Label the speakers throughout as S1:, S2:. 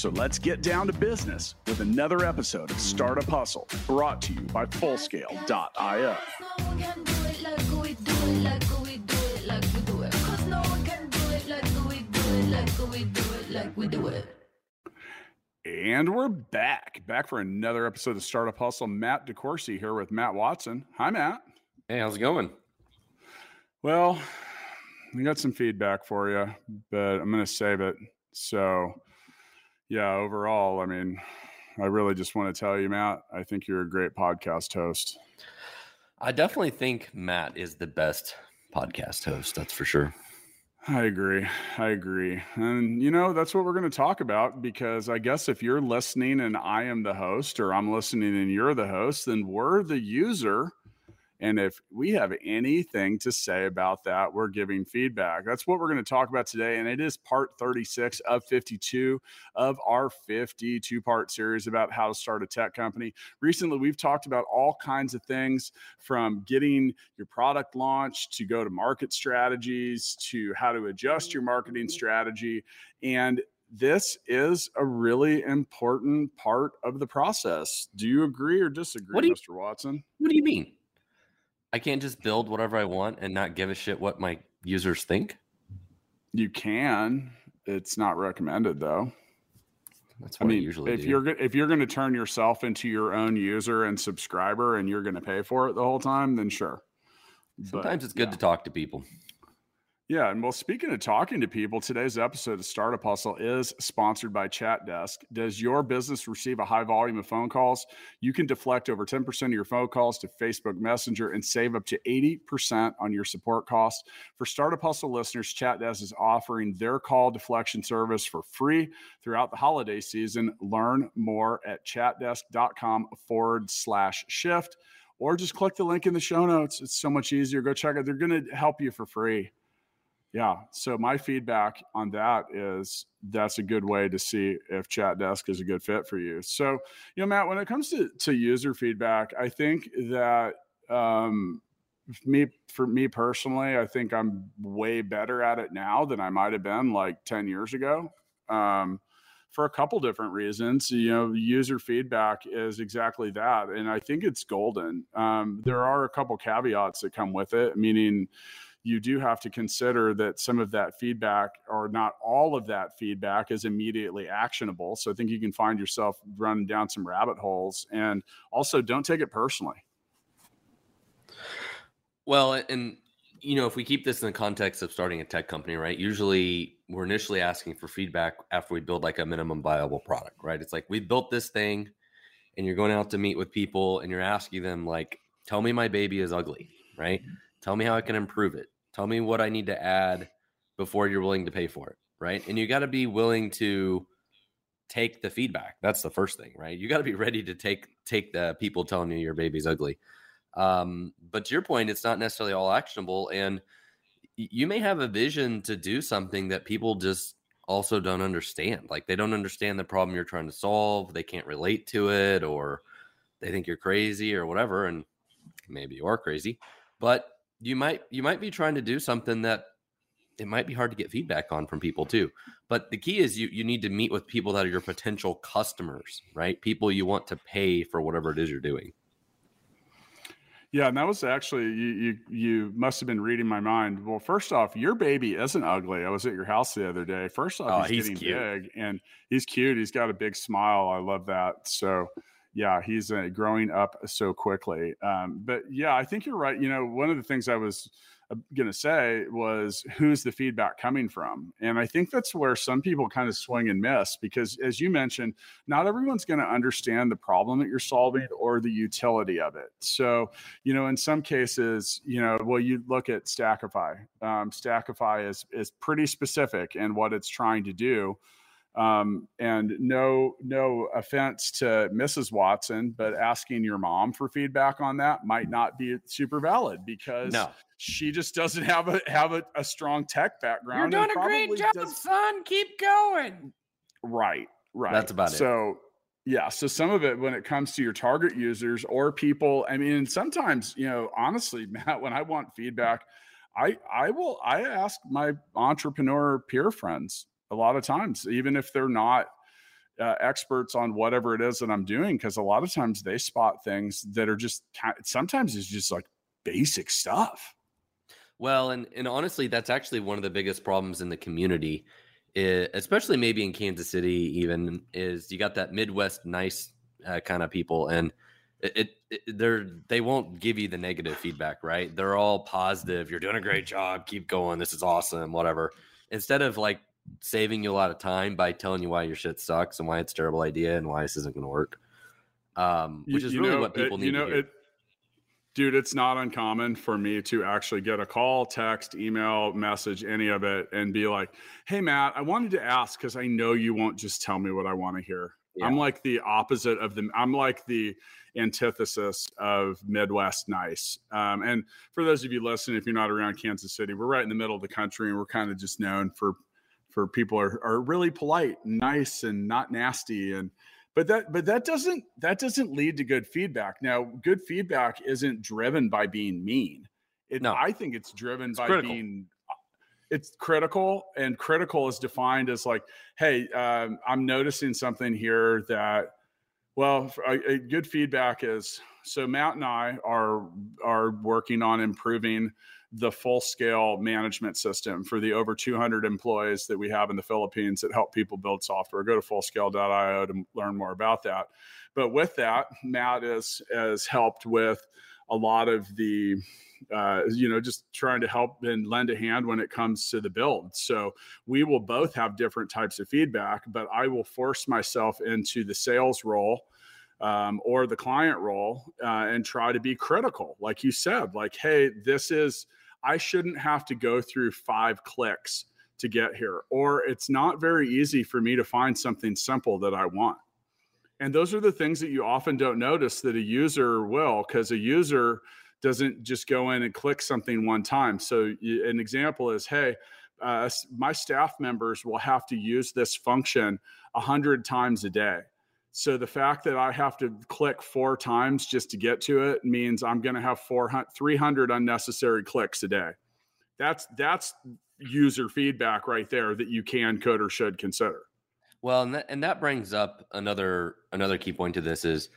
S1: So let's get down to business with another episode of Startup Hustle brought to you by Fullscale.io. And we're back, back for another episode of Startup Hustle. Matt DeCoursey here with Matt Watson. Hi, Matt.
S2: Hey, how's it going?
S1: Well, we got some feedback for you, but I'm going to save it. So, yeah, overall, I mean, I really just want to tell you, Matt, I think you're a great podcast host.
S2: I definitely think Matt is the best podcast host. That's for sure.
S1: I agree. I agree. And, you know, that's what we're going to talk about because I guess if you're listening and I am the host, or I'm listening and you're the host, then we're the user and if we have anything to say about that, we're giving feedback. That's what we're going to talk about today. And it is part 36 of 52 of our 52 part series about how to start a tech company. Recently, we've talked about all kinds of things from getting your product launched to go to market strategies to how to adjust your marketing strategy. And this is a really important part of the process. Do you agree or disagree, you, Mr. Watson?
S2: What do you mean? I can't just build whatever I want and not give a shit what my users think.
S1: You can. It's not recommended though.
S2: That's what I mean, usually
S1: if
S2: do.
S1: you're if you're going to turn yourself into your own user and subscriber and you're going to pay for it the whole time, then sure.
S2: Sometimes but, it's good yeah. to talk to people.
S1: Yeah, and well, speaking of talking to people, today's episode of Startup Hustle is sponsored by ChatDesk. Does your business receive a high volume of phone calls? You can deflect over 10% of your phone calls to Facebook Messenger and save up to 80% on your support costs. For Startup Hustle listeners, ChatDesk is offering their call deflection service for free throughout the holiday season. Learn more at chatdesk.com forward slash shift or just click the link in the show notes. It's so much easier. Go check it. They're going to help you for free. Yeah. So my feedback on that is that's a good way to see if chat desk is a good fit for you. So, you know, Matt, when it comes to, to user feedback, I think that um, me for me personally, I think I'm way better at it now than I might have been like 10 years ago. Um, for a couple different reasons. You know, user feedback is exactly that. And I think it's golden. Um, there are a couple caveats that come with it, meaning, you do have to consider that some of that feedback or not all of that feedback is immediately actionable. So I think you can find yourself running down some rabbit holes and also don't take it personally.
S2: Well, and you know, if we keep this in the context of starting a tech company, right? Usually we're initially asking for feedback after we build like a minimum viable product, right? It's like we built this thing and you're going out to meet with people and you're asking them like, tell me my baby is ugly, right? Tell me how I can improve it. Tell me what I need to add before you're willing to pay for it, right? And you got to be willing to take the feedback. That's the first thing, right? You got to be ready to take take the people telling you your baby's ugly. Um, but to your point, it's not necessarily all actionable, and you may have a vision to do something that people just also don't understand. Like they don't understand the problem you're trying to solve. They can't relate to it, or they think you're crazy or whatever. And maybe you are crazy, but you might you might be trying to do something that it might be hard to get feedback on from people too. But the key is you you need to meet with people that are your potential customers, right? People you want to pay for whatever it is you're doing.
S1: Yeah, and that was actually you you you must have been reading my mind. Well, first off, your baby isn't ugly. I was at your house the other day. First off,
S2: oh,
S1: he's,
S2: he's
S1: getting
S2: cute.
S1: big and he's cute. He's got a big smile. I love that. So yeah, he's uh, growing up so quickly. Um, but yeah, I think you're right. You know, one of the things I was uh, going to say was who's the feedback coming from? And I think that's where some people kind of swing and miss because, as you mentioned, not everyone's going to understand the problem that you're solving or the utility of it. So, you know, in some cases, you know, well, you look at Stackify. Um, Stackify is is pretty specific in what it's trying to do Um, and no, no offense to Mrs. Watson, but asking your mom for feedback on that might not be super valid because
S2: No.
S1: she just doesn't have a have a, a strong tech background.
S3: You're doing a great job,
S1: does-
S3: son. Keep going.
S1: Right, right.
S2: That's about it.
S1: So, yeah. So some of it, when it comes to your target users or people, I mean, sometimes you know, honestly, Matt, when I want feedback, I I will I ask my entrepreneur peer friends a lot of times, even if they're not uh, experts on whatever it is that I'm doing, because a lot of times they spot things that are just sometimes it's just like basic stuff.
S2: Well, and and honestly, that's actually one of the biggest problems in the community, especially maybe in Kansas City. Even is you got that Midwest nice uh, kind of people, and it, it, it they're they won't give you the negative feedback, right? They're all positive. You're doing a great job. Keep going. This is awesome. Whatever. Instead of like saving you a lot of time by telling you why your shit sucks and why it's a terrible idea and why this isn't going to work. Um,
S1: You-
S2: which is
S1: you
S2: really
S1: know,
S2: what people
S1: it,
S2: need
S1: you know,
S2: to hear.
S1: It, dude, it's not uncommon for me to actually get a call, text, email, message, any of it, and be like, "Hey, Matt, I wanted to ask because I know you won't just tell me what I want to hear. I'm like the opposite of the. I'm like the antithesis of Midwest nice. Um, and for those of you listening, if you're not around Kansas City, we're right in the middle of the country, and we're kind of just known for for people are, are really polite, and nice, and not nasty, and but that but that doesn't that doesn't lead to good feedback now good feedback isn't driven by being mean it,
S2: No.
S1: i think it's driven by
S2: critical.
S1: being it's critical and critical is defined as like hey um, i'm noticing something here that well a, a good feedback is so matt and i are are working on improving the full scale management system for the over 200 employees that we have in the Philippines that help people build software. Go to fullscale.io to learn more about that. But with that, Matt is, has helped with a lot of the, uh, you know, just trying to help and lend a hand when it comes to the build. So we will both have different types of feedback, but I will force myself into the sales role um, or the client role uh, and try to be critical. Like you said, like, hey, this is, I shouldn't have to go through five clicks to get here, or it's not very easy for me to find something simple that I want. And those are the things that you often don't notice that a user will, because a user doesn't just go in and click something one time. So, an example is, hey, uh, my staff members will have to use this function a hundred times a day. So the fact that I have to click four times just to get to it means I'm going to have 400, 300 unnecessary clicks a day. That's that's user feedback right there that you can could or should consider.
S2: Well, and that, and that brings up another another key point to this is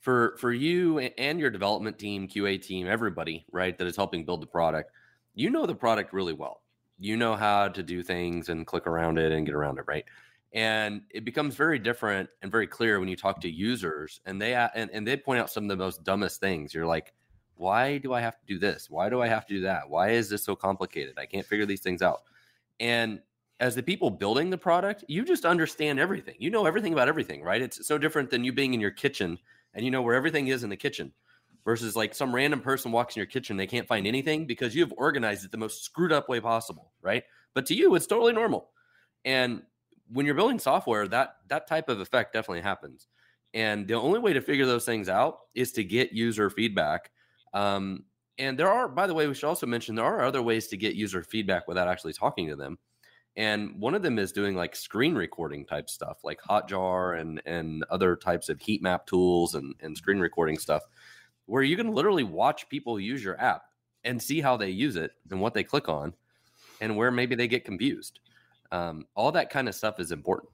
S2: for for you and your development team, QA team, everybody, right, that is helping build the product. You know the product really well. You know how to do things and click around it and get around it, right? And it becomes very different and very clear when you talk to users and they and, and they point out some of the most dumbest things. You're like, why do I have to do this? Why do I have to do that? Why is this so complicated? I can't figure these things out. And as the people building the product, you just understand everything. You know everything about everything, right? It's so different than you being in your kitchen and you know where everything is in the kitchen versus like some random person walks in your kitchen, they can't find anything because you have organized it the most screwed up way possible, right? But to you, it's totally normal. And when you're building software, that that type of effect definitely happens. And the only way to figure those things out is to get user feedback. Um, and there are, by the way, we should also mention there are other ways to get user feedback without actually talking to them. And one of them is doing like screen recording type stuff, like Hotjar and and other types of heat map tools and, and screen recording stuff, where you can literally watch people use your app and see how they use it and what they click on, and where maybe they get confused. Um, all that kind of stuff is important.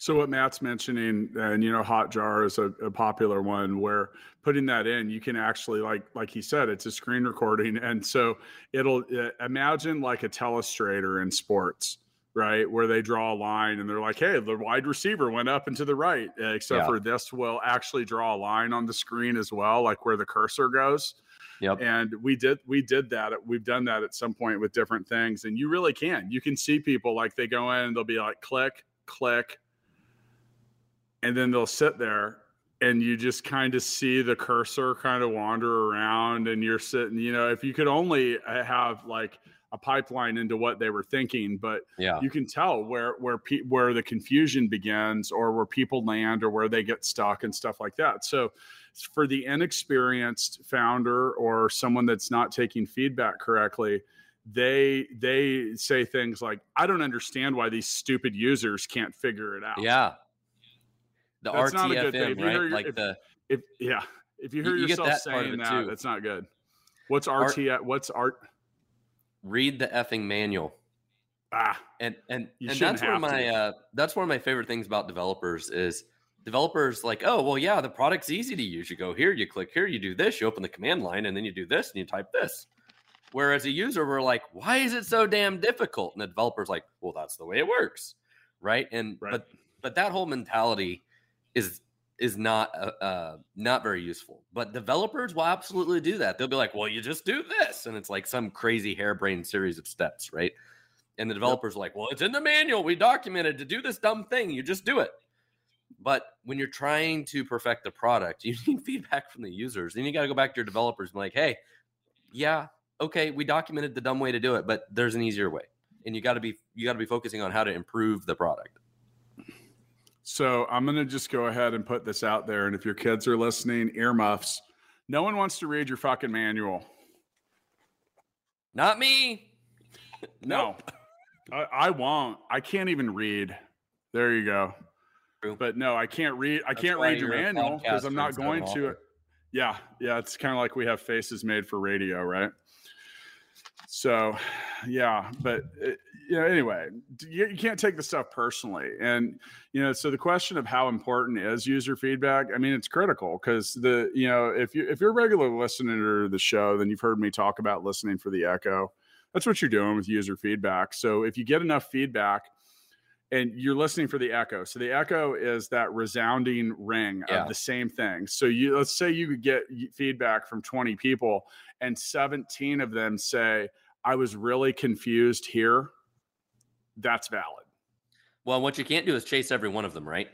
S1: So what Matt's mentioning, and you know, Hotjar is a, a popular one where putting that in, you can actually like like he said, it's a screen recording, and so it'll uh, imagine like a telestrator in sports, right, where they draw a line and they're like, hey, the wide receiver went up and to the right, uh, except
S2: Yeah.
S1: for this will actually draw a line on the screen as well, like where the cursor goes
S2: Yep.
S1: and we did we did that we've done that at some point with different things and you really can you can see people like they go in and they'll be like click click and then they'll sit there and you just kind of see the cursor kind of wander around and you're sitting you know if you could only uh, have like a pipeline into what they were thinking, but
S2: Yeah.
S1: you can tell where where pe- where the confusion begins or where people land or where they get stuck and stuff like that. So for the inexperienced founder or someone that's not taking feedback correctly, they they say things like I don't understand why these stupid users can't figure it out.
S2: Yeah. The
S1: That's not a good thing.
S2: RTFM, right?
S1: your-
S2: Like
S1: if-
S2: the
S1: If yeah, if you hear
S2: You- you
S1: yourself saying that,
S2: too.
S1: that's not good. What's
S2: Art-
S1: RT what's art
S2: read the effing manual.
S1: ah
S2: and and and that's one of my uh that's one of my favorite things about developers is developers like oh well yeah the product's easy to use. You go here you click here you do this you open the command line and then you do this and you type this. Whereas a user we're like why is it so damn difficult? And the developer's like well that's the way it works. Right? And
S1: Right.
S2: but but that whole mentality is is not uh, uh not very useful but developers will absolutely do that they'll be like well you just do this and it's like some crazy harebrained series of steps right and the developers are like, well, it's in the manual. We documented to do this dumb thing. You just do it. But when you're trying to perfect the product, you need feedback from the users. Then you got to go back to your developers and be like, hey, yeah, okay, we documented the dumb way to do it, but there's an easier way. And you got to be you got to be focusing on how to improve the product.
S1: So I'm going to just go ahead and put this out there. And if your kids are listening, earmuffs. No one wants to read your fucking manual.
S2: Not me.
S1: No, I, I won't. I can't even read. There you go.
S2: True.
S1: But no, I can't read. I
S2: That's
S1: can't read your manual because I'm not going to. Yeah, yeah. It's kind of like we have faces made for radio, right? So, yeah. But uh, you know, anyway, you, you can't take the stuff personally, and you know. So the question of how important is user feedback? I mean, it's critical because the you know if you if you're a regular listener to the show, then you've heard me talk about listening for the echo. That's what you're doing with user feedback. So if you get enough feedback and you're listening for the echo. So the echo is that resounding ring
S2: Yeah.
S1: of the same thing. So you let's say you could get feedback from 20 people and 17 of them say I was really confused here. That's valid.
S2: Well, what you can't do is chase every one of them, right?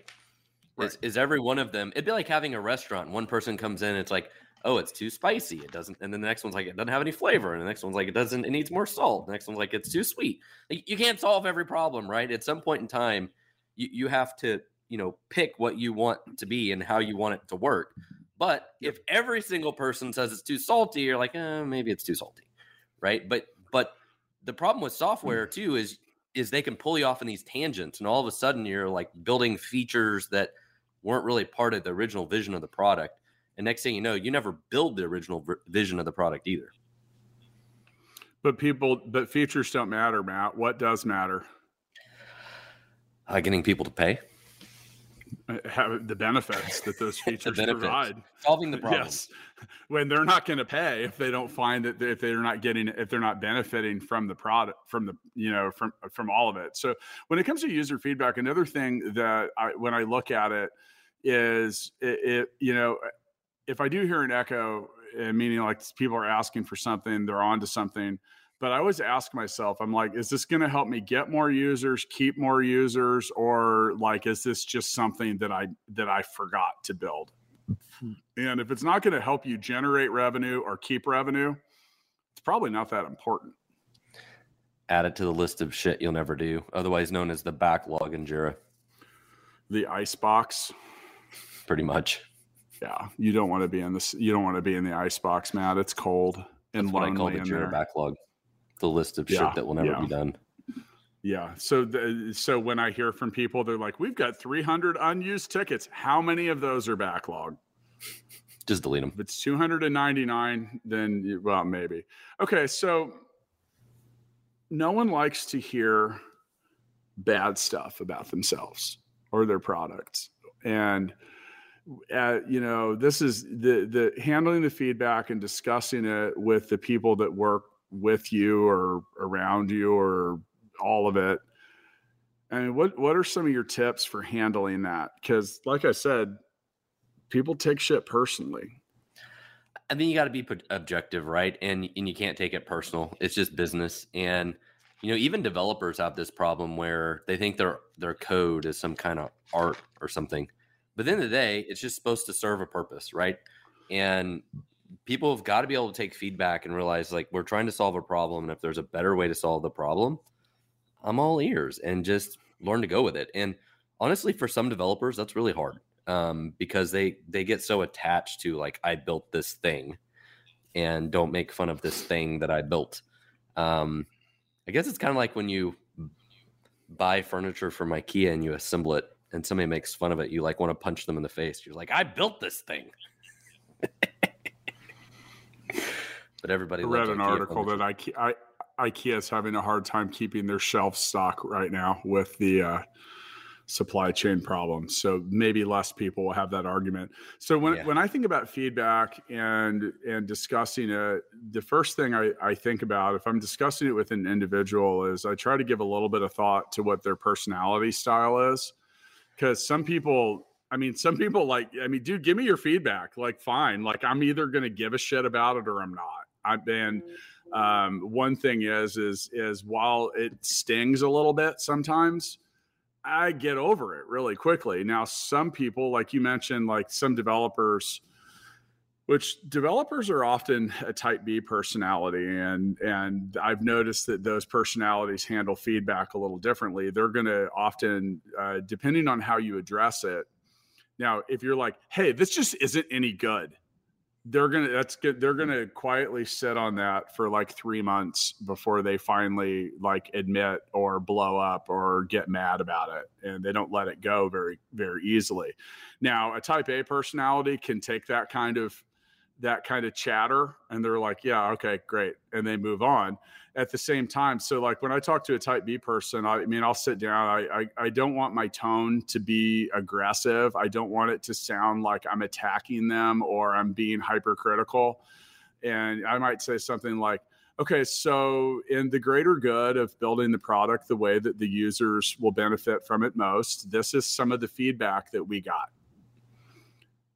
S1: Right.
S2: Is, is every one of them? It'd be like having a restaurant. One person comes in, it's like, oh, it's too spicy. It doesn't, and then the next one's like, it doesn't have any flavor, and the next one's like, it doesn't, it needs more salt. The next one's like, it's too sweet. Like, you can't solve every problem, right? At some point in time, you you have to, you know, pick what you want to be and how you want it to work. But if every single person says it's too salty, you're like, eh, maybe it's too salty, right? But but the problem with software too is is they can pull you off in these tangents, and all of a sudden you're like building features that weren't really part of the original vision of the product. And next thing you know, you never build the original vision of the product either.
S1: But people, but features don't matter, Matt. What does matter?
S2: Uh, getting people to pay,
S1: Uh, Have the benefits that those features provide.
S2: solving the problem.
S1: Yes, when they're not going to pay if they don't find that if they're not getting if they're not benefiting from the product from the you know from from all of it. So when it comes to user feedback, another thing that I when I look at it is it, it you know if I do hear an echo, uh, meaning like people are asking for something, they're on to something. But I always ask myself, I'm like, is this going to help me get more users, keep more users, or like, is this just something that I that I forgot to build? And if it's not going to help you generate revenue or keep revenue, it's probably not that important.
S2: Add it to the list of shit you'll never do, otherwise known as the backlog in Jira.
S1: The ice box,
S2: Pretty much.
S1: Yeah, you don't want to be in this. You don't want to be in the ice box, Matt. It's cold and
S2: That's what I call the
S1: in
S2: Jira backlog. The list of
S1: Yeah,
S2: shit that will never
S1: yeah.
S2: be done.
S1: Yeah. So, the, so when I hear from people, they're like, "We've got 300 unused tickets. How many of those are backlog?"
S2: Just delete them.
S1: If it's 299, then you- well, maybe. Okay, so no one likes to hear bad stuff about themselves or their products. And uh, you know, this is the the handling the feedback and discussing it with the people that work with you or around you or all of it. I mean, what what are some of your tips for handling that? Because, like I said, people take shit personally.
S2: I think you got to be objective, right? And and you can't take it personal. It's just business. And you know, even developers have this problem where they think their their code is some kind of art or something. But the end of the day, it's just supposed to serve a purpose, right? And people have got to be able to take feedback and realize like we're trying to solve a problem and if there's a better way to solve the problem i'm all ears and just learn to go with it and honestly for some developers that's really hard um, because they they get so attached to like i built this thing and don't make fun of this thing that i built um, i guess it's kind of like when you buy furniture from ikea and you assemble it and somebody makes fun of it you like want to punch them in the face you're like i built this thing but everybody
S1: I read an IKEA article that IKEA, I, IKEA is having a hard time keeping their shelf stock right now with the uh, supply chain problems. So maybe less people will have that argument. So when yeah. when I think about feedback and and discussing it, the first thing I, I think about if I'm discussing it with an individual is I try to give a little bit of thought to what their personality style is. Because some people I mean, some people like, I mean, dude, give me your feedback. Like, fine. Like, I'm either going to give a shit about it or I'm not. I've been, um, one thing is, is, is while it stings a little bit sometimes, I get over it really quickly. Now, some people, like you mentioned, like some developers, which developers are often a type B personality, and and I've noticed that those personalities handle feedback a little differently. They're going to often, uh, depending on how you address it, now, if you're like, "Hey, this just isn't any good," they're gonna that's good. They're gonna quietly sit on that for like three months before they finally like admit or blow up or get mad about it, and they don't let it go very very easily. Now, a Type A personality can take that kind of that kind of chatter, and they're like, "Yeah, okay, great," and they move on at the same time. So like when I talk to a type B person, I, mean, I'll sit down. I, I, I don't want my tone to be aggressive. I don't want it to sound like I'm attacking them or I'm being hypercritical. And I might say something like, okay, so in the greater good of building the product the way that the users will benefit from it most, this is some of the feedback that we got.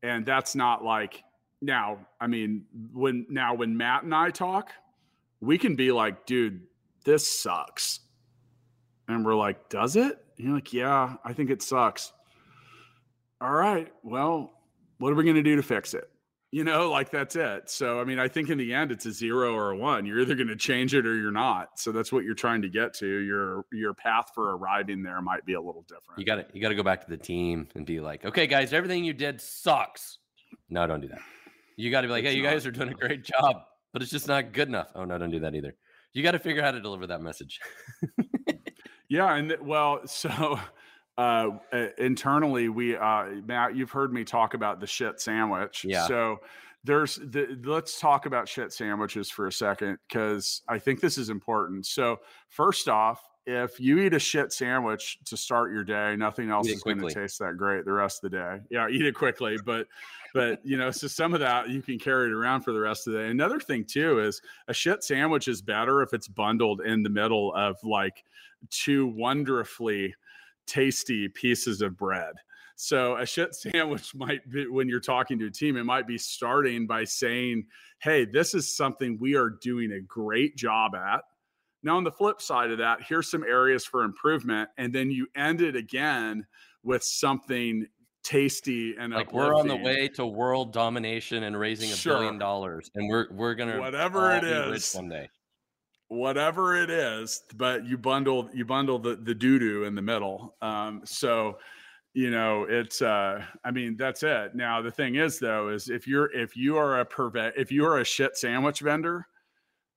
S1: And that's not like now, I mean, when now when Matt and I talk, we can be like, dude, this sucks. And we're like, does it? And you're like, yeah, I think it sucks. All right. Well, what are we going to do to fix it? You know, like that's it. So, I mean, I think in the end, it's a zero or a one. You're either going to change it or you're not. So that's what you're trying to get to. Your your path for arriving there might be a little different.
S2: You got to you got to go back to the team and be like, okay, guys, everything you did sucks. No, don't do that. You got to be like, it's hey, you guys are doing a great job but it's just not good enough. Oh no, don't do that either. You got to figure out how to deliver that message.
S1: yeah, and well, so uh, internally, we uh, Matt, you've heard me talk about the shit sandwich.
S2: Yeah.
S1: So there's the let's talk about shit sandwiches for a second because I think this is important. So first off, if you eat a shit sandwich to start your day, nothing else is going to taste that great the rest of the day. Yeah, eat it quickly, but but you know, so some of that you can carry it around for the rest of the day. Another thing too is a shit sandwich is better if it's bundled in the middle of like two wonderfully tasty pieces of bread. So a shit sandwich might be when you're talking to a team, it might be starting by saying, Hey, this is something we are doing a great job at now, on the flip side of that, here's some areas for improvement. And then you end it again with something tasty and
S2: like we're on the way to world domination and raising a sure. billion dollars and we're we're gonna
S1: whatever it is someday whatever it is but you bundle you bundle the the doo-doo in the middle um so you know it's uh i mean that's it now the thing is though is if you're if you are a perve- if you are a shit sandwich vendor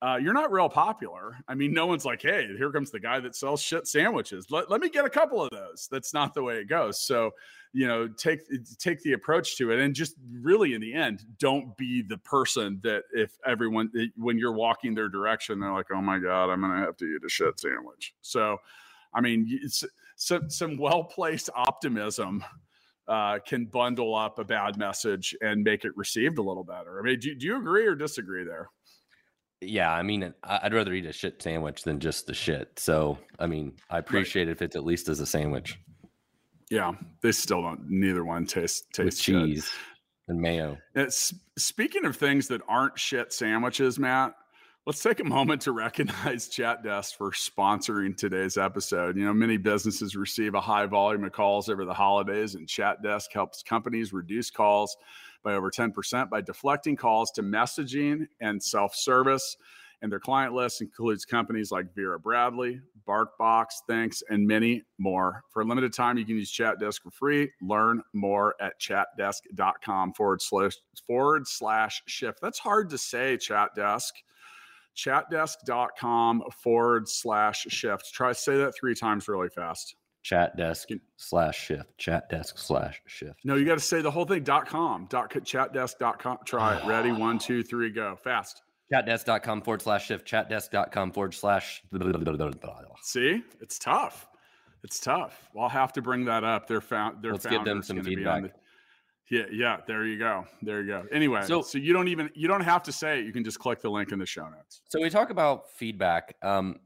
S1: uh, you're not real popular. I mean, no one's like, hey, here comes the guy that sells shit sandwiches. Let, let me get a couple of those. That's not the way it goes. So, you know, take take the approach to it, and just really, in the end, don't be the person that if everyone when you're walking their direction, they're like, oh my god, I'm gonna have to eat a shit sandwich. So, I mean, it's some some well placed optimism. Uh, can bundle up a bad message and make it received a little better. I mean, do, do you agree or disagree there?
S2: Yeah, I mean, I'd rather eat a shit sandwich than just the shit. So, I mean, I appreciate right. it if it's at least as a sandwich.
S1: Yeah, they still don't. Neither one tastes taste
S2: With cheese and mayo.
S1: It's, speaking of things that aren't shit sandwiches, Matt, Let's take a moment to recognize Chat Desk for sponsoring today's episode. You know, many businesses receive a high volume of calls over the holidays, and Chat Desk helps companies reduce calls by over 10% by deflecting calls to messaging and self service. And their client list includes companies like Vera Bradley, BarkBox, Thinx, and many more. For a limited time, you can use Chat Desk for free. Learn more at chatdesk.com forward slash forward slash shift. That's hard to say, Chat Desk. Chatdesk.com forward slash shift. Try say that three times really fast.
S2: Chat desk slash shift. Chat desk slash shift.
S1: No, you got to say the whole thing. Dot com. Dot chatdesk.com. Try it. Ready? One, two, three, go. Fast.
S2: Chatdesk.com forward slash shift. Chatdesk.com forward slash.
S1: See, it's tough. It's tough. Well, I'll have to bring that up. They're found. They're
S2: Let's give them some feedback.
S1: The, yeah, yeah. There you go. There you go. Anyway,
S2: So-
S1: so, you don't even you don't have to say it. You can just click the link in the show notes.
S2: So we talk about feedback. Um,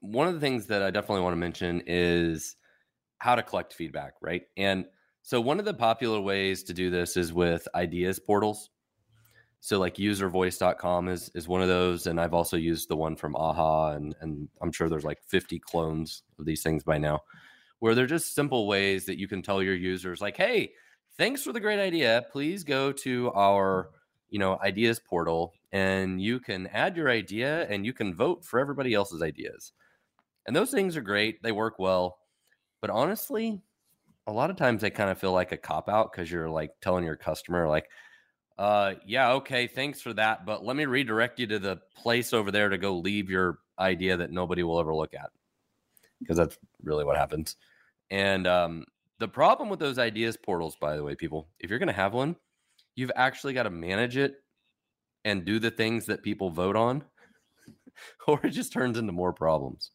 S2: one of the things that I definitely want to mention is how to collect feedback, right? And so one of the popular ways to do this is with ideas portals. So like uservoice.com is is one of those, and I've also used the one from AHA, and and I'm sure there's like 50 clones of these things by now, where they're just simple ways that you can tell your users like, hey, thanks for the great idea. Please go to our you know ideas portal and you can add your idea and you can vote for everybody else's ideas. And those things are great. They work well. But honestly a lot of times they kind of feel like a cop out because you're like telling your customer like uh yeah okay thanks for that but let me redirect you to the place over there to go leave your idea that nobody will ever look at. Because that's really what happens. And um the problem with those ideas portals by the way people if you're going to have one you've actually got to manage it and do the things that people vote on, or it just turns into more problems.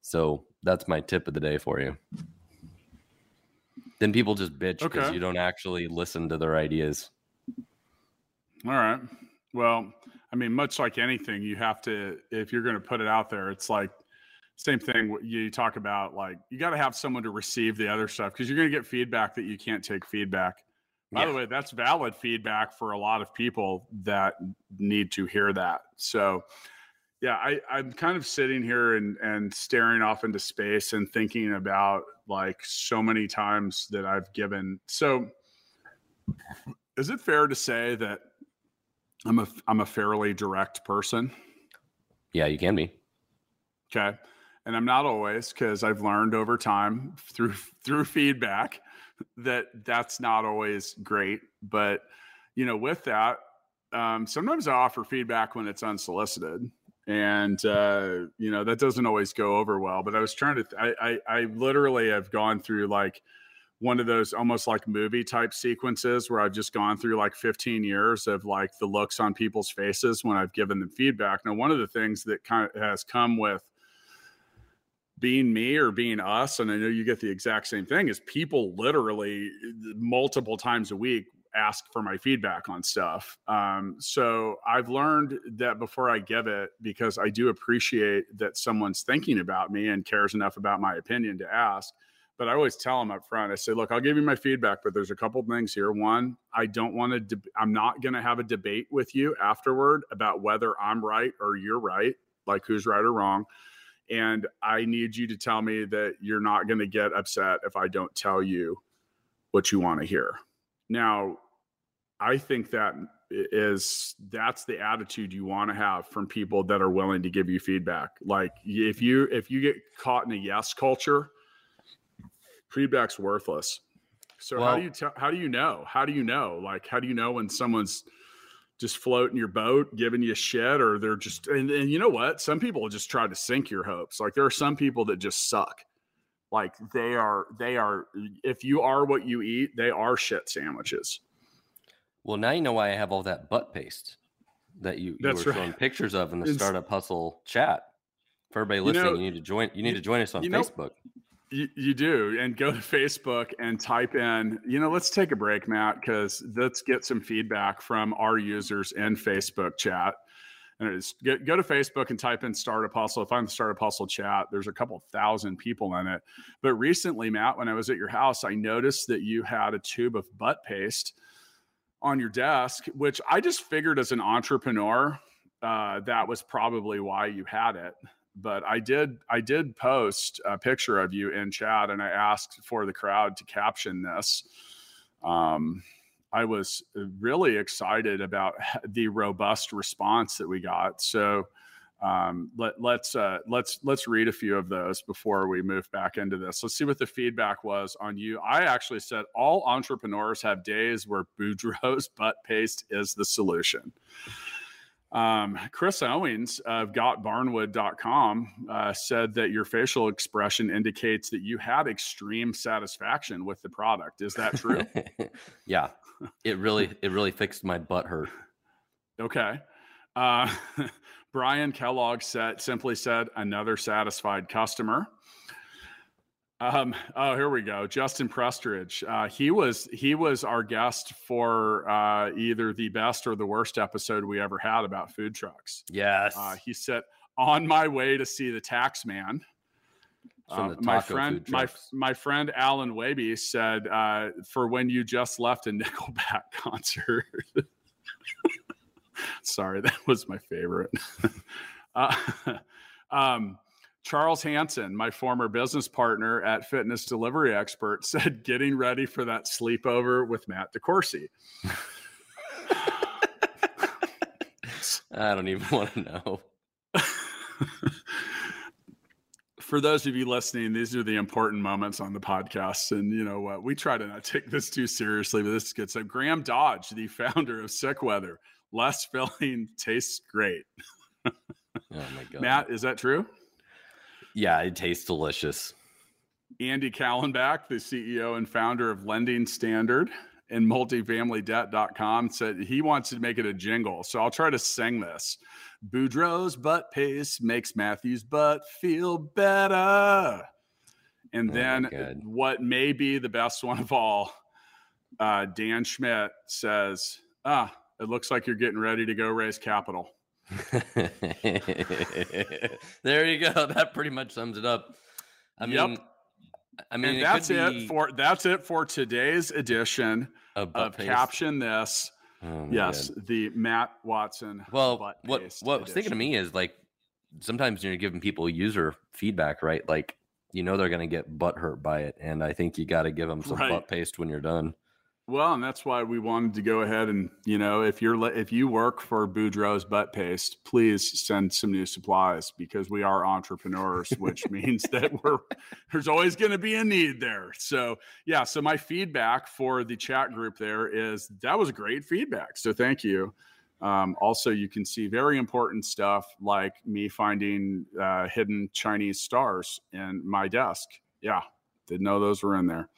S2: So that's my tip of the day for you. Then people just bitch because
S1: Okay.
S2: you don't actually listen to their ideas.
S1: All right. Well, I mean, much like anything, you have to if you're going to put it out there, it's like same thing. You talk about like you got to have someone to receive the other stuff because you're going to get feedback that you can't take feedback. By the way, that's valid feedback for a lot of people that need to hear that. So, yeah, I, I'm kind of sitting here and and staring off into space and thinking about like so many times that I've given. So, is it fair to say that I'm a I'm a fairly direct person?
S2: Yeah, you can be.
S1: Okay. And I'm not always because I've learned over time through through feedback that that's not always great. But you know, with that, um, sometimes I offer feedback when it's unsolicited, and uh, you know that doesn't always go over well. But I was trying to, I, I I literally have gone through like one of those almost like movie type sequences where I've just gone through like 15 years of like the looks on people's faces when I've given them feedback. Now, one of the things that kind of has come with being me or being us, and I know you get the exact same thing, is people literally multiple times a week ask for my feedback on stuff. Um, so I've learned that before I give it, because I do appreciate that someone's thinking about me and cares enough about my opinion to ask. But I always tell them up front, I say, look, I'll give you my feedback, but there's a couple things here. One, I don't want to, deb- I'm not going to have a debate with you afterward about whether I'm right or you're right, like who's right or wrong. And I need you to tell me that you're not going to get upset if I don't tell you what you want to hear. Now, I think that is that's the attitude you want to have from people that are willing to give you feedback. Like if you if you get caught in a yes culture, feedback's worthless. So how do you tell how do you know? How do you know? Like how do you know when someone's just floating your boat, giving you shit, or they're just and, and you know what? Some people just try to sink your hopes. Like there are some people that just suck. Like they are they are if you are what you eat, they are shit sandwiches.
S2: Well, now you know why I have all that butt paste that you, you
S1: That's
S2: were
S1: right.
S2: showing pictures of in the
S1: It's-
S2: Startup Hustle chat. For everybody
S1: You
S2: listening,
S1: know,
S2: you need to join. You need
S1: you-
S2: to join us on
S1: you know-
S2: Facebook.
S1: You, you do, and go to Facebook and type in. You know, let's take a break, Matt, because let's get some feedback from our users in Facebook chat. And go, go to Facebook and type in Startup Hustle. Find the Startup Hustle chat. There's a couple thousand people in it. But recently, Matt, when I was at your house, I noticed that you had a tube of butt paste on your desk, which I just figured as an entrepreneur, uh, that was probably why you had it. But I did I did post a picture of you in chat, and I asked for the crowd to caption this. Um, I was really excited about the robust response that we got. So um, let, let's uh, let's let's read a few of those before we move back into this. Let's see what the feedback was on you. I actually said all entrepreneurs have days where Boudreaux's butt paste is the solution. Um, Chris Owens of gotbarnwood.com uh, said that your facial expression indicates that you had extreme satisfaction with the product. Is that true?
S2: yeah, it really it really fixed my butt hurt.
S1: Okay. Uh, Brian Kellogg said simply said another satisfied customer. Um, oh, here we go. Justin Prestridge. Uh, he was he was our guest for uh, either the best or the worst episode we ever had about food trucks.
S2: Yes.
S1: Uh, he said, "On my way to see the tax man." Uh, my friend, my my friend Alan Waby said, uh, "For when you just left a Nickelback concert." Sorry, that was my favorite. uh, um, Charles Hanson, my former business partner at Fitness Delivery Expert, said, "Getting ready for that sleepover with Matt DeCoursey."
S2: I don't even want to know.
S1: for those of you listening, these are the important moments on the podcast. And you know what? We try to not take this too seriously, but this is good. So, Graham Dodge, the founder of Sick Weather, less filling tastes great. oh my God. Matt, is that true?
S2: Yeah, it tastes delicious.
S1: Andy Kallenbach, the CEO and founder of Lending Standard and multifamilydebt.com, said he wants to make it a jingle. So I'll try to sing this. Boudreaux's butt paste makes Matthew's butt feel better. And oh then what may be the best one of all, uh, Dan Schmidt says, ah, it looks like you're getting ready to go raise capital.
S2: there you go. That pretty much sums it up. I mean, yep.
S1: I mean, and that's it, be... for that's it for today's edition of, of Caption This. Oh yes, God. the Matt Watson.
S2: Well, what what was thinking to me is like sometimes you're giving people user feedback, right? Like you know they're going to get butt hurt by it, and I think you got to give them some right. butt paste when you're done.
S1: Well, and that's why we wanted to go ahead and you know if you're if you work for Boudreaux's butt paste, please send some new supplies because we are entrepreneurs, which means that we're there's always going to be a need there. So yeah, so my feedback for the chat group there is that was great feedback. So thank you. Um, also, you can see very important stuff like me finding uh, hidden Chinese stars in my desk. Yeah, didn't know those were in there.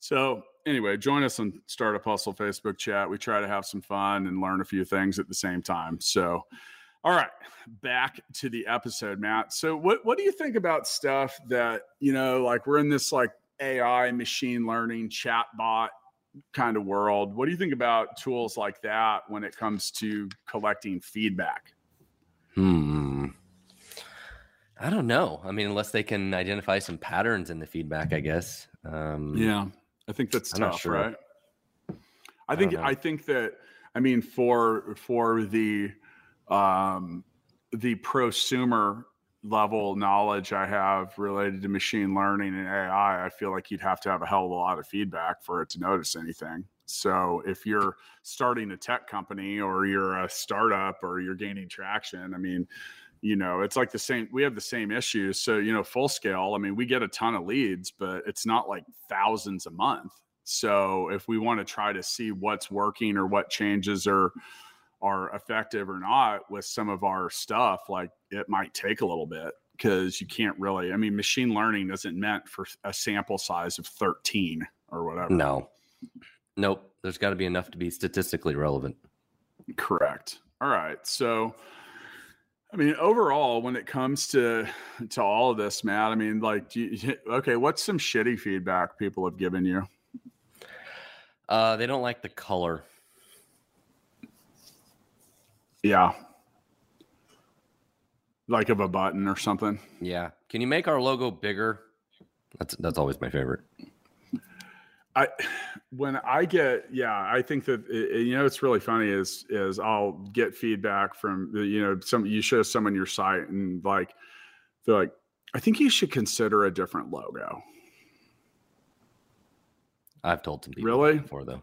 S1: So anyway, join us on Startup Hustle Facebook chat. We try to have some fun and learn a few things at the same time. So, all right, back to the episode, Matt. So, what what do you think about stuff that you know, like we're in this like AI, machine learning, chatbot kind of world? What do you think about tools like that when it comes to collecting feedback?
S2: Hmm. I don't know. I mean, unless they can identify some patterns in the feedback, I guess. Um,
S1: yeah. I think that's I'm tough, sure. right? I think I, I, think that I mean for for the um the prosumer level knowledge I have related to machine learning and AI, I feel like you'd have to have a hell of a lot of feedback for it to notice anything. So if you're starting a tech company or you're a startup or you're gaining traction, I mean, you know it's like the same we have the same issues. So you know full scale i mean we get a ton of leads but it's not like thousands a month. So if we want to try to see what's working or what changes are are effective or not with some of our stuff like it might take a little bit because you can't really i mean machine learning isn't meant for a sample size of 13 or whatever.
S2: No. Nope. There's got to be enough to be statistically relevant.
S1: Correct. All right. So I mean, overall, when it comes to to all of this, Matt, I mean, like, you, okay, what's some shitty feedback people have given you?
S2: Uh, they don't like the color.
S1: Yeah, like of a button or something.
S2: Yeah. Can you make our logo bigger? That's that's always my favorite.
S1: I when I get yeah, I think that it, you know it's really funny is is I'll get feedback from the, you know some you show someone your site and like they're like I think you should consider a different logo.
S2: I've told some people
S1: Really?
S2: before though.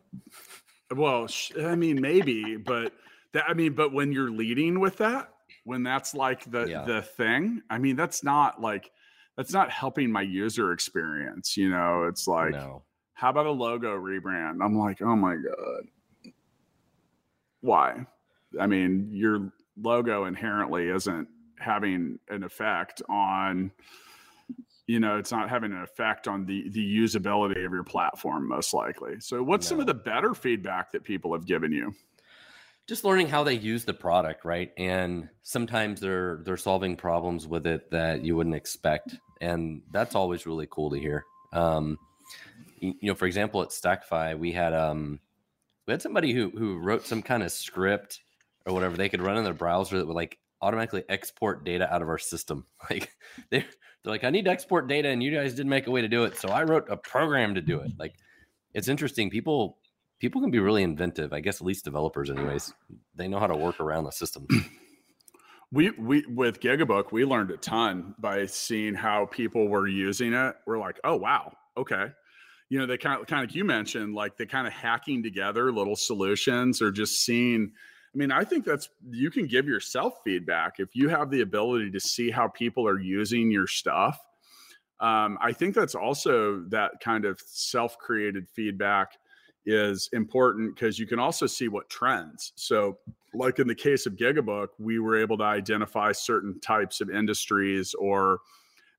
S1: Well, I mean maybe, but that I mean, but when you're leading with that, when that's like the
S2: Yeah.
S1: the thing, I mean that's not like that's not helping my user experience. You know, it's like
S2: no.
S1: How about a logo rebrand? I'm like, oh my God. Why? I mean, your logo inherently isn't having an effect on, you know, it's not having an effect on the the usability of your platform, most likely. So what's some of the better feedback that people have given you?
S2: just learning how they use the product right and sometimes they're they're solving problems with it that you wouldn't expect and that's always really cool to hear um you, know for example at stackify we had um we had somebody who who wrote some kind of script or whatever. They could run in their browser that would like automatically export data out of our system. Like they they're like i need to export data and you guys didn't make a way to do it so i wrote a program to do it. Like it's interesting. People people can be really inventive i guess at least developers anyways. They know how to work around the system.
S1: We we with Gigabook, we learned a ton by seeing how people were using it. We're like, oh wow, okay. You know, they kind of kind of like you mentioned, like they kind of hacking together little solutions or just seeing. I mean, I think that's you can give yourself feedback if you have the ability to see how people are using your stuff. Um, I think that's also that kind of self-created feedback is important because you can also see what trends. So like in the case of Gigabook, we were able to identify certain types of industries or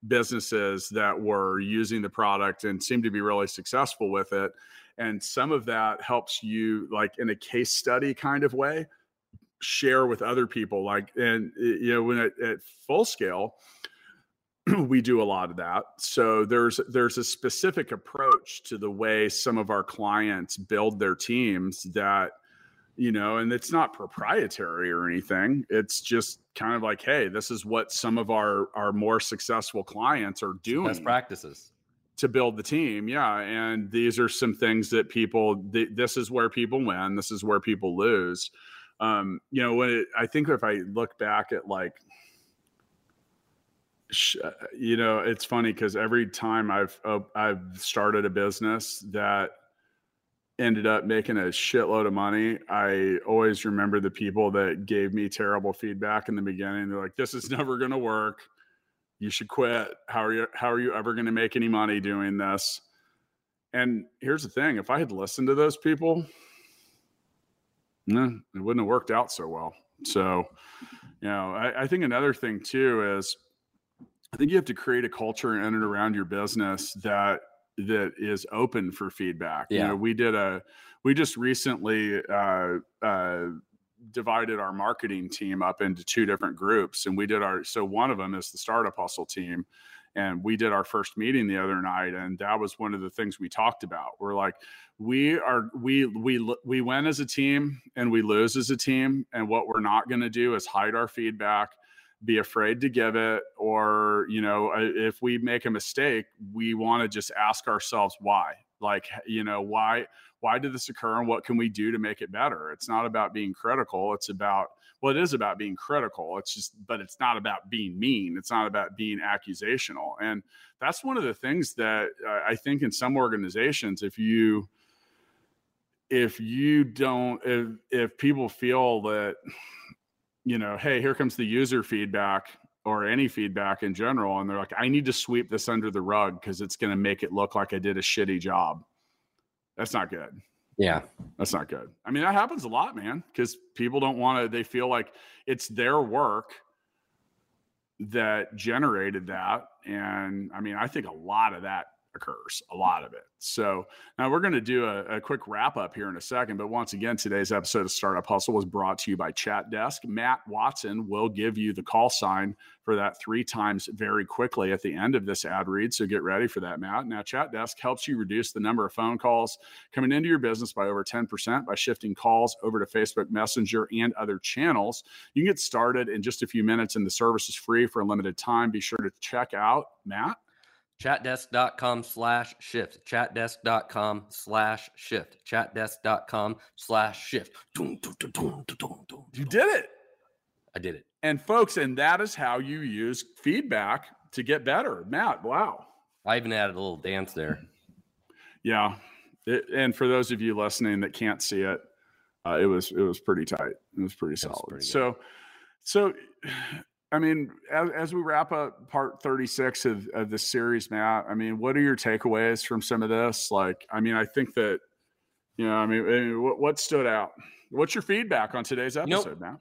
S1: businesses that were using the product and seemed to be really successful with it. And some of that helps you, like in a case study kind of way, share with other people. Like, and you know, when at, at full scale, we do a lot of that. So there's there's a specific approach to the way some of our clients build their teams that you know, and it's not proprietary or anything. It's just kind of like, hey, this is what some of our our more successful clients are doing
S2: best practices
S1: to build the team. Yeah, and these are some things that people. Th- this is where people win. This is where people lose. Um, you know, when it, I think if I look back at like, sh- uh, you know, it's funny because every time I've uh, I've started a business that ended up making a shitload of money, I always remember the people that gave me terrible feedback in the beginning. They're like, "This is never going to work. You should quit. How are you? How are you ever going to make any money doing this?" And here's the thing: if I had listened to those people, it wouldn't have worked out so well. So, you know, I, I think another thing too is, I think you have to create a culture in and around your business that that is open for feedback. You
S2: Yeah.
S1: know, we did a we just recently uh, uh, divided our marketing team up into two different groups, and we did our so one of them is the startup hustle team, and we did our first meeting the other night, and that was one of the things we talked about. We're like, we are we we we win as a team and we lose as a team, and what we're not going to do is hide our feedback be afraid to give it or you know if we make a mistake we want to just ask ourselves why. Like you know why why did this occur and what can we do to make it better? It's not about being critical it's about well it is about being critical it's just but it's not about being mean it's not about being accusational. And that's one of the things that uh, i think in some organizations if you if you don't if if people feel that you know hey here comes the user feedback or any feedback in general and they're like i need to sweep this under the rug because it's going to make it look like i did a shitty job. That's not good.
S2: Yeah.
S1: That's not good. I mean that happens a lot man because people don't want to they feel like it's their work that generated that and i mean i think a lot of that occurs a lot of it. So now we're going to do a, a quick wrap up here in a second but once again today's episode of startup hustle was brought to you by chat desk matt watson will give you the call sign for that three times very quickly at the end of this ad read so get ready for that matt. Now chat desk helps you reduce the number of phone calls coming into your business by over 10% by shifting calls over to facebook messenger and other channels. You can get started in just a few minutes and the service is free for a limited time. Be sure to check out matt
S2: chatdesk.com slash shift. Chatdesk.com slash shift. Chatdesk.com slash shift.
S1: You did it.
S2: I did it.
S1: And folks and that is how you use feedback to get better. Matt wow.
S2: I even added a little dance there.
S1: Yeah. It, and for those of you listening that can't see it uh, it was it was pretty tight. It was pretty solid was pretty so so I mean, as, as, we wrap up part 36 of, of this series, Matt, I mean, what are your takeaways from some of this? Like, I mean, I think that, you know, I mean, eh, what, what stood out? What's your feedback on today's episode, you know, Matt?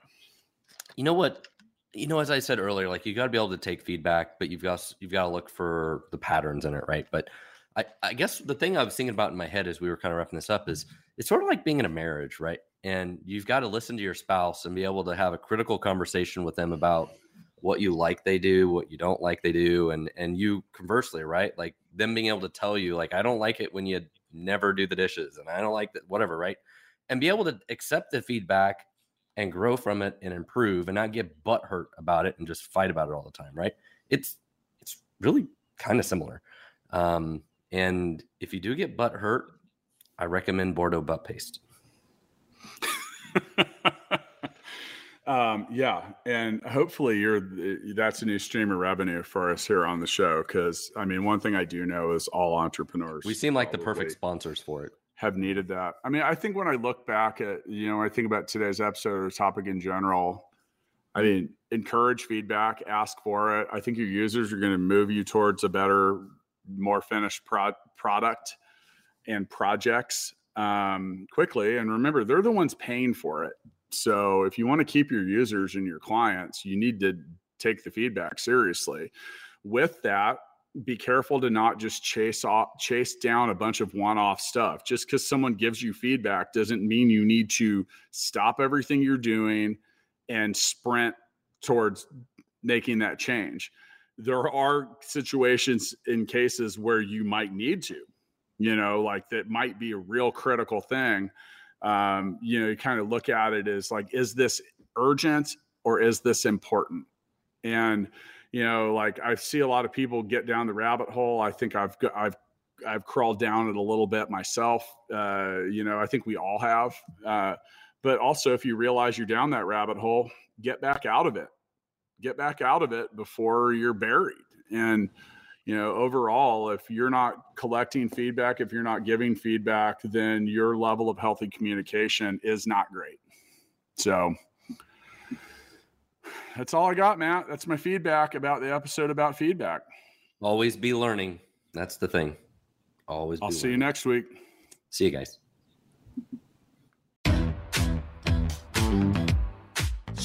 S2: You know what? You know, as I said earlier, like you got to be able to take feedback, but you've got you've got to look for the patterns in it, right? But I, I guess the thing I was thinking about in my head as we were kind of wrapping this up is it's sort of like being in a marriage, right? And you've got to listen to your spouse and be able to have a critical conversation with them about what you like they do, what you don't like they do, and and you conversely, right? Like them being able to tell you, like, I don't like it when you never do the dishes, and I don't like that, whatever, right? And be able to accept the feedback and grow from it and improve, and not get butt hurt about it and just fight about it all the time, right? It's it's really kind of similar. Um, and if you do get butt hurt, I recommend Boudreaux butt paste.
S1: Um, yeah, and hopefully you're that's a new stream of revenue for us here on the show. Because I mean, one thing I do know is all entrepreneurs.
S2: We seem like the perfect sponsors for it.
S1: Have needed that. I mean, I think when I look back at you know, I think about today's episode or topic in general. I mean, encourage feedback, ask for it. I think your users are going to move you towards a better, more finished pro- product and projects um, quickly. And remember, they're the ones paying for it. So if you want to keep your users and your clients, you need to take the feedback seriously. With that, be careful to not just chase off chase down a bunch of one-off stuff. Just because someone gives you feedback doesn't mean you need to stop everything you're doing and sprint towards making that change. There are situations in cases where you might need to, you know, like that might be a real critical thing um, you know, you kind of look at it as like, is this urgent or is this important? And you know, like I see a lot of people get down the rabbit hole. I think I've I've I've crawled down it a little bit myself. Uh, you know, I think we all have. Uh, but also, if you realize you're down that rabbit hole, get back out of it. Get back out of it before you're buried. And you know, overall, if you're not collecting feedback, if you're not giving feedback, then your level of healthy communication is not great. So that's all I got, Matt. That's my feedback about the episode about feedback.
S2: Always be learning. That's the thing. Always.
S1: I'll
S2: see
S1: learning. you next week.
S2: See you guys.